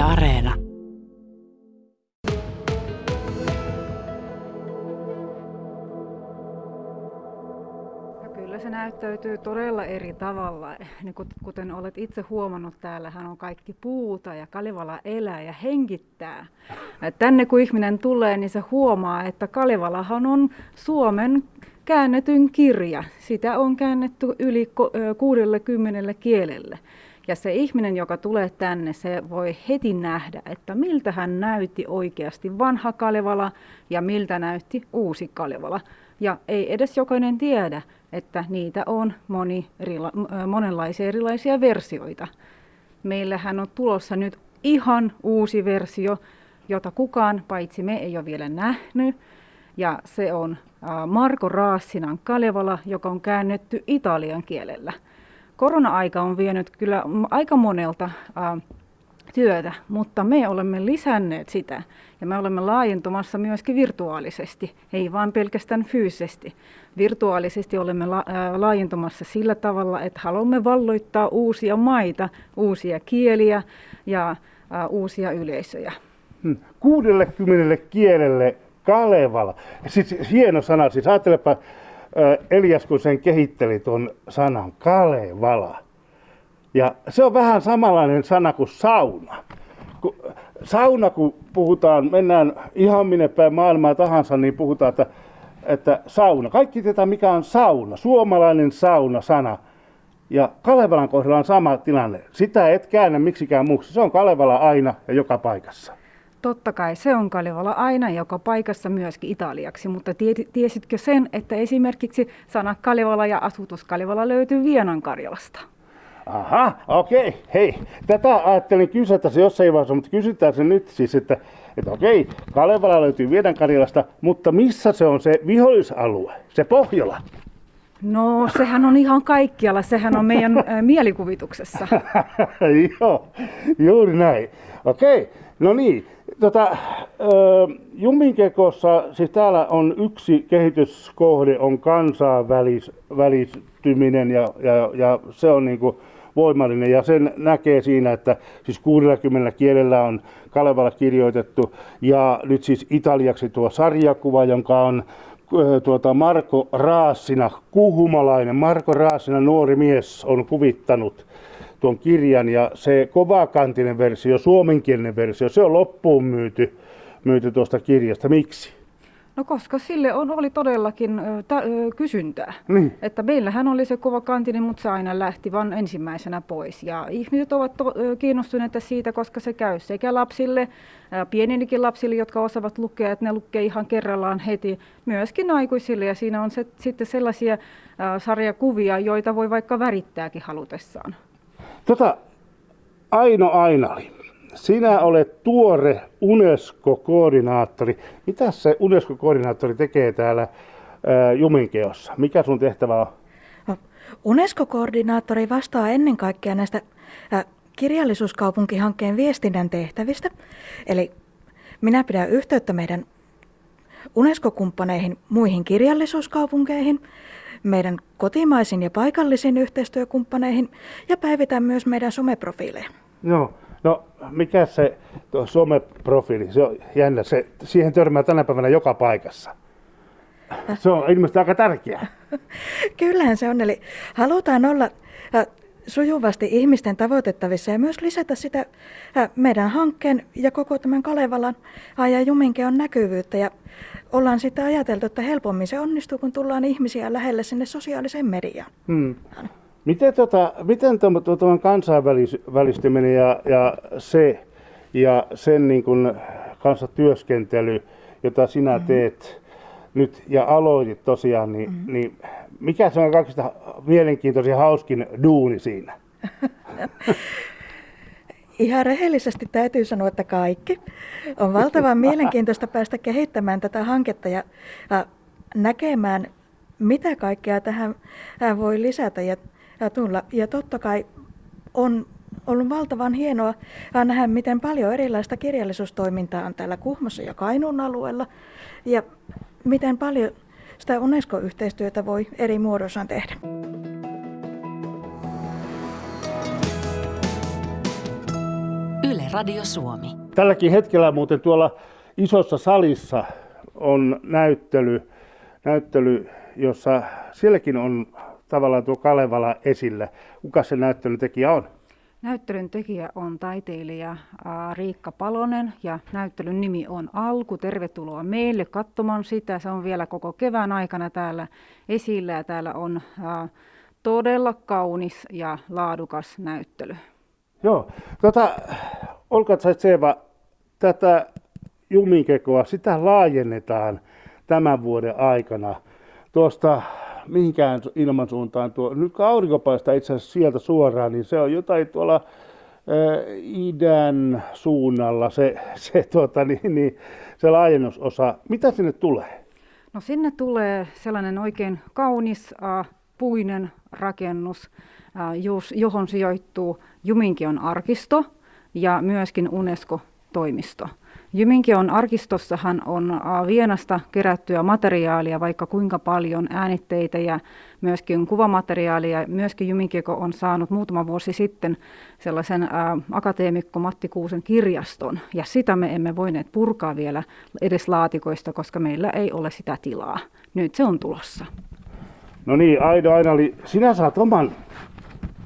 Areena. No kyllä se näyttäytyy todella eri tavalla. Niin kuten olet itse huomannut, täällähän on kaikki puuta ja Kalevala elää ja hengittää. Tänne kun ihminen tulee, niin se huomaa, että Kalevalahan on Suomen käännetyn kirja. Sitä on käännetty yli 60 kielelle. Ja se ihminen, joka tulee tänne, se voi heti nähdä, että miltä hän näytti oikeasti vanha Kalevala ja miltä näytti uusi Kalevala. Ja ei edes jokainen tiedä, että niitä on moni, monenlaisia erilaisia versioita. Meillähän on tulossa nyt ihan uusi versio, jota kukaan paitsi me ei ole vielä nähnyt. Ja se on Marko Raassinan Kalevala, joka on käännetty italian kielellä. Korona-aika on vienyt kyllä aika monelta työtä, mutta me olemme lisänneet sitä ja me olemme laajentumassa myöskin virtuaalisesti, ei vain pelkästään fyysisesti. Virtuaalisesti olemme la- laajentumassa sillä tavalla, että haluamme valloittaa uusia maita, uusia kieliä ja uusia yleisöjä. 60 hmm. kielelle Kalevala. Siis hieno sana, siis ajattelepa Elias, kun sen kehitteli tuon sanan Kalevala. Ja se on vähän samanlainen sana kuin sauna. Kun, sauna, kun puhutaan, mennään ihan minne päin maailmaa tahansa, niin puhutaan, että, että sauna. Kaikki tietää, mikä on sauna. Suomalainen sauna-sana. Ja Kalevalan kohdalla on sama tilanne. Sitä et käännä miksikään muuksi. Se on Kalevala aina ja joka paikassa. Totta kai se on Kalevala aina joka paikassa myöskin italiaksi, mutta tiesitkö sen, että esimerkiksi sana Kalevala ja asutus Kalevala löytyy Vienan Karjalasta? Aha, okei. Okay. Hei, tätä ajattelin kysytä se jossain vaiheessa, mutta kysytään se nyt siis, että, että okei, okay, Kalevala löytyy Vienan Karjalasta, mutta missä se on se vihollisalue, se Pohjola? No, sehän on ihan kaikkialla, sehän on meidän äh, mielikuvituksessa. Joo, juuri näin. Okei, okay. no niin, tota, Juminkekossa, siis täällä on yksi kehityskohde, on kansainvälistyminen ja, ja, ja se on niin kuin voimallinen. Ja sen näkee siinä, että siis 60 kielellä on Kalevala kirjoitettu ja nyt siis italiaksi tuo sarjakuva, jonka on tuota Marko Raassina, kuhumalainen. Marko Raassina, nuori mies, on kuvittanut tuon kirjan ja se kovakantinen versio, suomenkielinen versio, se on loppuun myyty, myyty tuosta kirjasta. Miksi? No koska sille on, oli todellakin ö, kysyntää. Niin. Että meillähän oli se kova kantinen, mutta se aina lähti vain ensimmäisenä pois. Ja ihmiset ovat to, ö, kiinnostuneita siitä, koska se käy sekä lapsille, pienillekin lapsille, jotka osaavat lukea, että ne lukee ihan kerrallaan heti, myöskin aikuisille. Ja siinä on se, sitten sellaisia sarjakuvia, joita voi vaikka värittääkin halutessaan. Tota, Aino Ainali, sinä olet tuore UNESCO-koordinaattori. Mitä se UNESCO-koordinaattori tekee täällä ää, Juminkeossa? Mikä sun tehtävä on? No, UNESCO-koordinaattori vastaa ennen kaikkea näistä kirjallisuuskaupunkihankkeen viestinnän tehtävistä. Eli minä pidän yhteyttä meidän UNESCO-kumppaneihin muihin kirjallisuuskaupunkeihin, meidän kotimaisiin ja paikallisiin yhteistyökumppaneihin ja päivitän myös meidän someprofiileja. Joo. No, mikä se someprofiili? Se on jännä. Se, siihen törmää tänä päivänä joka paikassa. Se on ilmeisesti aika tärkeää. Kyllähän se on. Eli halutaan olla sujuvasti ihmisten tavoitettavissa ja myös lisätä sitä meidän hankkeen ja koko tämän Kalevalan ja Juminkeon näkyvyyttä. Ja ollaan sitten ajateltu, että helpommin se onnistuu, kun tullaan ihmisiä lähelle sinne sosiaaliseen mediaan. Hmm. Miten, tota, miten tuo kansainvälistyminen ja, ja se ja sen niin kuin kanssa työskentely, jota sinä mm-hmm. teet nyt ja aloitit tosiaan, niin, mm-hmm. niin mikä se on kaikista mielenkiintoisin hauskin duuni siinä? Ihan rehellisesti täytyy sanoa, että kaikki. On valtavan mielenkiintoista päästä kehittämään tätä hanketta ja näkemään, mitä kaikkea tähän voi lisätä ja tulla. Ja totta kai on ollut valtavan hienoa nähdä, miten paljon erilaista kirjallisuustoimintaa on täällä Kuhmossa ja Kainuun alueella ja miten paljon sitä UNESCO-yhteistyötä voi eri muodoissaan tehdä. Radio Suomi. Tälläkin hetkellä muuten tuolla isossa salissa on näyttely, näyttely jossa sielläkin on tavallaan tuo Kalevala esillä. Kuka se näyttelyn tekijä on? Näyttelyn tekijä on taiteilija Riikka Palonen ja näyttelyn nimi on Alku. Tervetuloa meille katsomaan sitä. Se on vielä koko kevään aikana täällä esillä ja täällä on todella kaunis ja laadukas näyttely. Joo, tota, Olka Tsaitseva, tätä jumikekoa, sitä laajennetaan tämän vuoden aikana tuosta mihinkään ilmansuuntaan. Tuo, nyt kun aurinko paistaa itse asiassa sieltä suoraan, niin se on jotain tuolla ä, idän suunnalla se, se, tuota, niin, niin, se laajennusosa. Mitä sinne tulee? No sinne tulee sellainen oikein kaunis äh, puinen rakennus, äh, johon sijoittuu Juminkion arkisto ja myöskin UNESCO-toimisto. Jyminkion arkistossahan on Vienasta kerättyä materiaalia, vaikka kuinka paljon äänitteitä ja myöskin kuvamateriaalia. Myöskin Jyminkieko on saanut muutama vuosi sitten sellaisen ää, akateemikko Matti Kuusen kirjaston, ja sitä me emme voineet purkaa vielä edes laatikoista, koska meillä ei ole sitä tilaa. Nyt se on tulossa. No niin, Aido Ainali, sinä saat oman,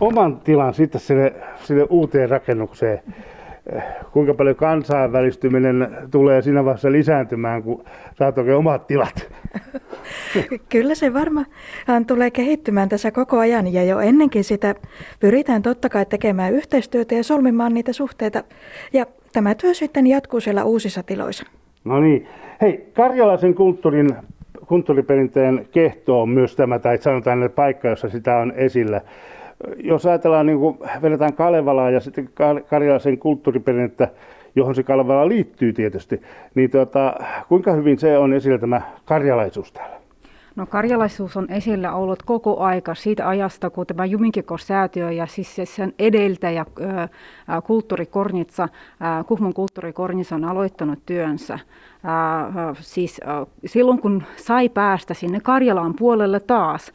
oman tilan sitten sinne, sinne uuteen rakennukseen kuinka paljon kansainvälistyminen tulee siinä vaiheessa lisääntymään, kun saat oikein omat tilat? Kyllä se varmaan tulee kehittymään tässä koko ajan ja jo ennenkin sitä pyritään totta kai tekemään yhteistyötä ja solmimaan niitä suhteita. Ja tämä työ sitten jatkuu siellä uusissa tiloissa. No niin. Hei, karjalaisen kulttuurin, kulttuuriperinteen kehto on myös tämä, tai sanotaan paikka, jossa sitä on esillä jos ajatellaan, niin kuin vedetään Kalevalaa ja sitten karjalaisen kulttuuriperinnettä, johon se Kalevala liittyy tietysti, niin tuota, kuinka hyvin se on esillä tämä karjalaisuus täällä? No karjalaisuus on esillä ollut koko aika siitä ajasta, kun tämä Juminkikos-säätiö ja siis sen edeltäjä kulttuurikornitsa, Kuhmon kulttuurikornitsa on aloittanut työnsä. Siis silloin kun sai päästä sinne Karjalaan puolelle taas,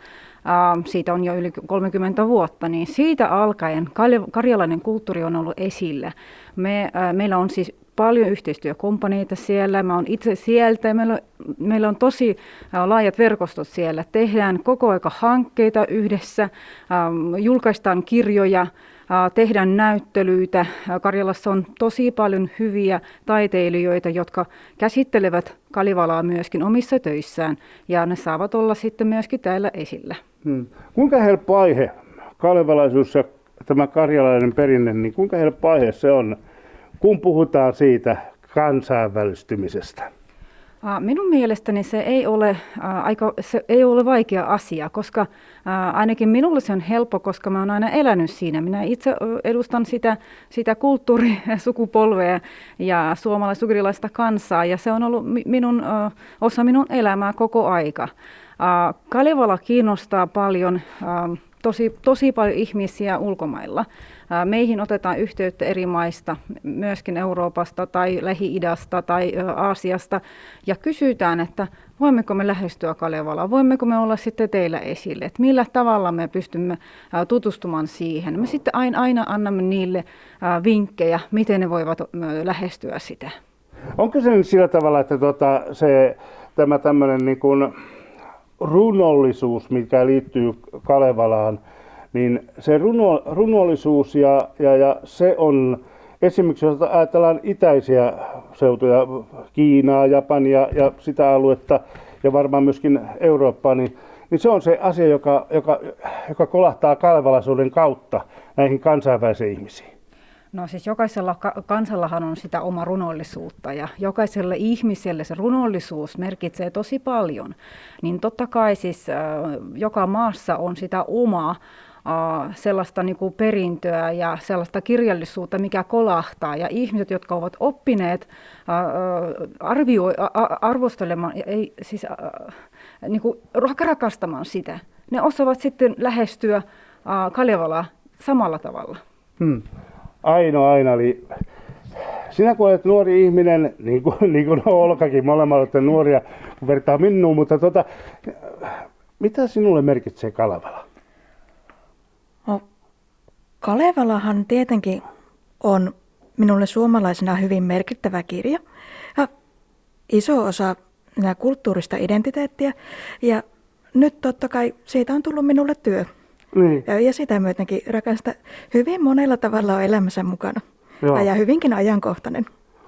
siitä on jo yli 30 vuotta, niin siitä alkaen karjalainen kulttuuri on ollut esillä. Me, meillä on siis paljon yhteistyökompaneita siellä. Mä oon itse sieltä meillä on, meillä on tosi laajat verkostot siellä. Tehdään koko aika hankkeita yhdessä, julkaistaan kirjoja, tehdään näyttelyitä. Karjalassa on tosi paljon hyviä taiteilijoita, jotka käsittelevät Kalivalaa myöskin omissa töissään ja ne saavat olla sitten myöskin täällä esillä. Hmm. Kuinka helppo aihe, kalevalaisuus ja tämä karjalainen perinne, niin kuinka helppo aihe se on, kun puhutaan siitä kansainvälistymisestä? Minun mielestäni se ei ole, aika, se ei ole vaikea asia, koska ainakin minulle se on helppo, koska mä oon aina elänyt siinä. Minä itse edustan sitä, sitä kulttuurisukupolvea ja suomalaisugrilaista kansaa ja se on ollut minun, osa minun elämää koko aika. Kalevala kiinnostaa paljon, tosi, tosi paljon ihmisiä ulkomailla. Meihin otetaan yhteyttä eri maista, myöskin Euroopasta tai Lähi-idästä tai Aasiasta, ja kysytään, että voimmeko me lähestyä Kalevalaa, voimmeko me olla sitten teillä esille, että millä tavalla me pystymme tutustumaan siihen. Me sitten aina, aina annamme niille vinkkejä, miten ne voivat lähestyä sitä. Onko se nyt sillä tavalla, että tuota, se, tämä tämmöinen niin kuin runollisuus, mikä liittyy Kalevalaan, niin se runo, runollisuus ja, ja, ja se on esimerkiksi jos ajatellaan itäisiä seutuja, Kiinaa, Japania ja sitä aluetta ja varmaan myöskin Eurooppaa, niin, niin se on se asia, joka, joka, joka kolahtaa kalevalaisuuden kautta näihin kansainvälisiin ihmisiin. No siis jokaisella kansallahan on sitä oma runollisuutta ja jokaiselle ihmiselle se runollisuus merkitsee tosi paljon. Niin totta kai siis äh, joka maassa on sitä omaa äh, sellaista niin kuin perintöä ja sellaista kirjallisuutta, mikä kolahtaa. Ja ihmiset, jotka ovat oppineet äh, arvioi, arvostelemaan, ei, siis niin kuin rakastamaan sitä, ne osaavat sitten lähestyä Kalevalaa samalla tavalla. Hmm. Aino aina oli, sinä kun olet nuori ihminen, niin kuin, niin kuin Olkakin, molemmat olette nuoria, kun vertaa minuun, mutta tota, mitä sinulle merkitsee Kalevala? No, Kalevalahan tietenkin on minulle suomalaisena hyvin merkittävä kirja. Ja iso osa kulttuurista identiteettiä ja nyt totta kai siitä on tullut minulle työ. Niin. Ja, ja sitä myötenkin rakasta hyvin monella tavalla on elämässä mukana. Joo. Ja hyvinkin ajankohtainen.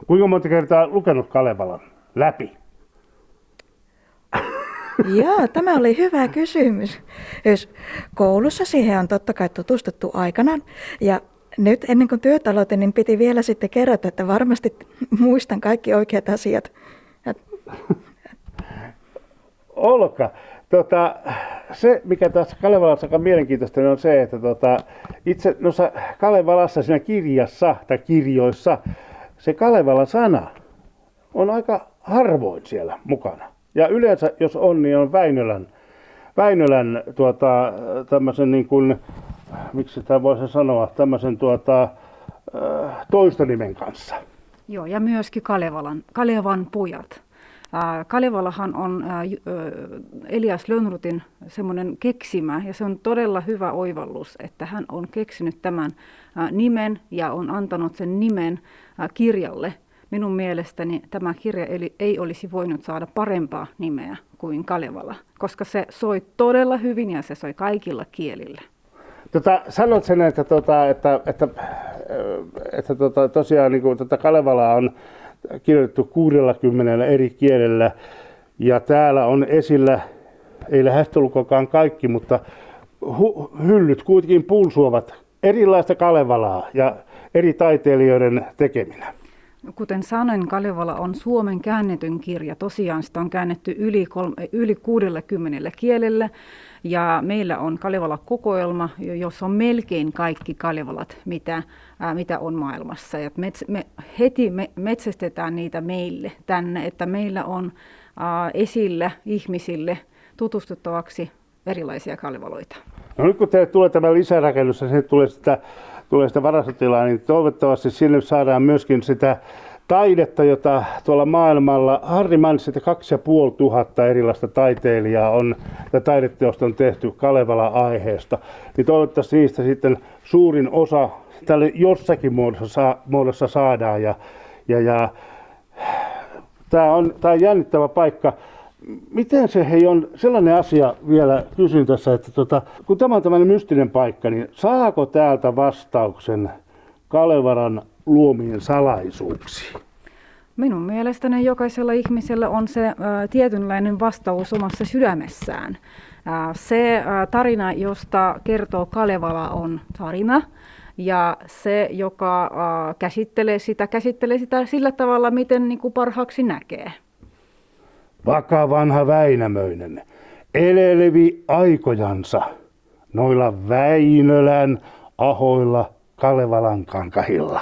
Kuinka monta kertaa lukenut Kalevalan läpi? Joo, tämä oli hyvä kysymys. Jos koulussa siihen on totta kai tutustuttu aikanaan. Ja nyt ennen kuin työt aloitin, niin piti vielä sitten kerrota, että varmasti muistan kaikki oikeat asiat. Olka, tota, se mikä tässä Kalevalassa aika mielenkiintoista niin on se, että tota, itse noissa Kalevalassa siinä kirjassa tai kirjoissa se Kalevalan sana on aika harvoin siellä mukana. Ja yleensä, jos on, niin on Väinölän, Väinölän tuota, tämmöisen niin kuin, miksi tämä voisi sanoa, tämmöisen tuota, äh, toistonimen kanssa. Joo, ja myöskin Kalevalan, Kalevan pojat. Kalevalahan on Elias Lönnrutin semmoinen keksimä ja se on todella hyvä oivallus, että hän on keksinyt tämän nimen ja on antanut sen nimen kirjalle. Minun mielestäni tämä kirja ei olisi voinut saada parempaa nimeä kuin Kalevala, koska se soi todella hyvin ja se soi kaikilla kielillä. Tota, sanot sen, että, tota, että, että, että tota, tosiaan niin kuin, tota Kalevala on kirjoitettu 60 eri kielellä. Ja täällä on esillä, ei lähestulkokaan kaikki, mutta hu- hyllyt kuitenkin pulsuavat erilaista Kalevalaa ja eri taiteilijoiden tekeminä. Kuten sanoin, Kalevala on Suomen käännetyn kirja. Tosiaan sitä on käännetty yli, kolme, yli 60 kielellä. Ja meillä on Kalevala-kokoelma, jossa on melkein kaikki Kalevalat, mitä, ää, mitä on maailmassa. Ja me, me heti me metsästetään niitä meille tänne, että meillä on ää, esillä ihmisille tutustuttavaksi erilaisia kalevaloita. No nyt kun teille tulee tämä lisärakennus ja tulee sitä, tulee sitä varastotilaa, niin toivottavasti sinne saadaan myöskin sitä taidetta, jota tuolla maailmalla, Harri mainitsi, että kaksi ja puoli tuhatta erilaista taiteilijaa on, ja taideteosta on tehty Kalevala-aiheesta, niin toivottavasti niistä sitten suurin osa tälle jossakin muodossa, muodossa saadaan, ja, ja, ja tämä on, tämä on jännittävä paikka. Miten se hei on sellainen asia vielä kysyn tässä, että tota, kun tämä on tämmöinen mystinen paikka, niin saako täältä vastauksen Kalevaran luomien salaisuuksiin? Minun mielestäni jokaisella ihmisellä on se ä, tietynlainen vastaus omassa sydämessään. Ä, se ä, tarina, josta kertoo Kalevala, on tarina. Ja se, joka ä, käsittelee sitä, käsittelee sitä sillä tavalla, miten niin kuin parhaaksi näkee. Vaka vanha Väinämöinen, elelevi aikojansa, noilla Väinölän ahoilla Kalevalan kankahilla.